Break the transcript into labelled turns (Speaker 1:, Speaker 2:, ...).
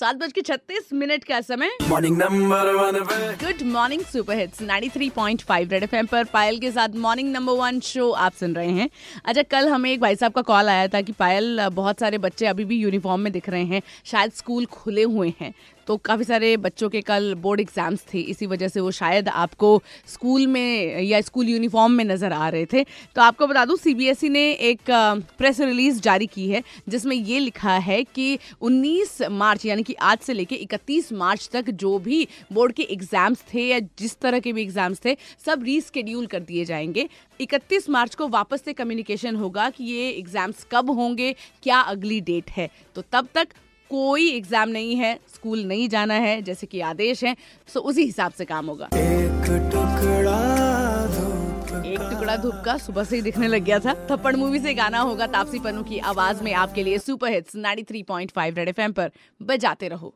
Speaker 1: सात बज के छत्तीस मिनट का समय।
Speaker 2: Morning number one
Speaker 1: good morning super hits 93.5 red FM पर पायल के साथ मॉर्निंग नंबर वन शो आप सुन रहे हैं। अच्छा कल हमें एक भाई साहब का कॉल आया था कि पायल बहुत सारे बच्चे अभी भी यूनिफॉर्म में दिख रहे हैं। शायद स्कूल खुले हुए हैं। तो काफ़ी सारे बच्चों के कल बोर्ड एग्ज़ाम्स थे, इसी वजह से वो शायद आपको स्कूल में या स्कूल यूनिफॉर्म में नज़र आ रहे थे। तो आपको बता दूँ सीबीएसई ने एक प्रेस रिलीज़ जारी की है, जिसमें ये लिखा है कि 19 मार्च, यानी कि आज से लेके 31 मार्च तक जो भी बोर्ड के एग्ज़ाम्स थे या जिस तरह के भी एग्ज़ाम्स थे, सब रीस्केड्यूल कर दिए जाएँगे। 31 मार्च को वापस से कम्युनिकेशन होगा कि ये एग्ज़ाम्स कब होंगे, क्या अगली डेट है। तो तब तक कोई एग्ज़ाम नहीं है स्कूल नहीं जाना है जैसे कि आदेश है तो उसी हिसाब से काम होगा।
Speaker 2: एक टुकड़ा
Speaker 1: एक टुकड़ा धूप का सुबह से ही दिखने लग गया था। थप्पड़ मूवी से गाना होगा तापसी पन्नू की आवाज़ में आपके लिए सुपर हिट्स 93.5 रेड एफएम पर। बजाते रहो।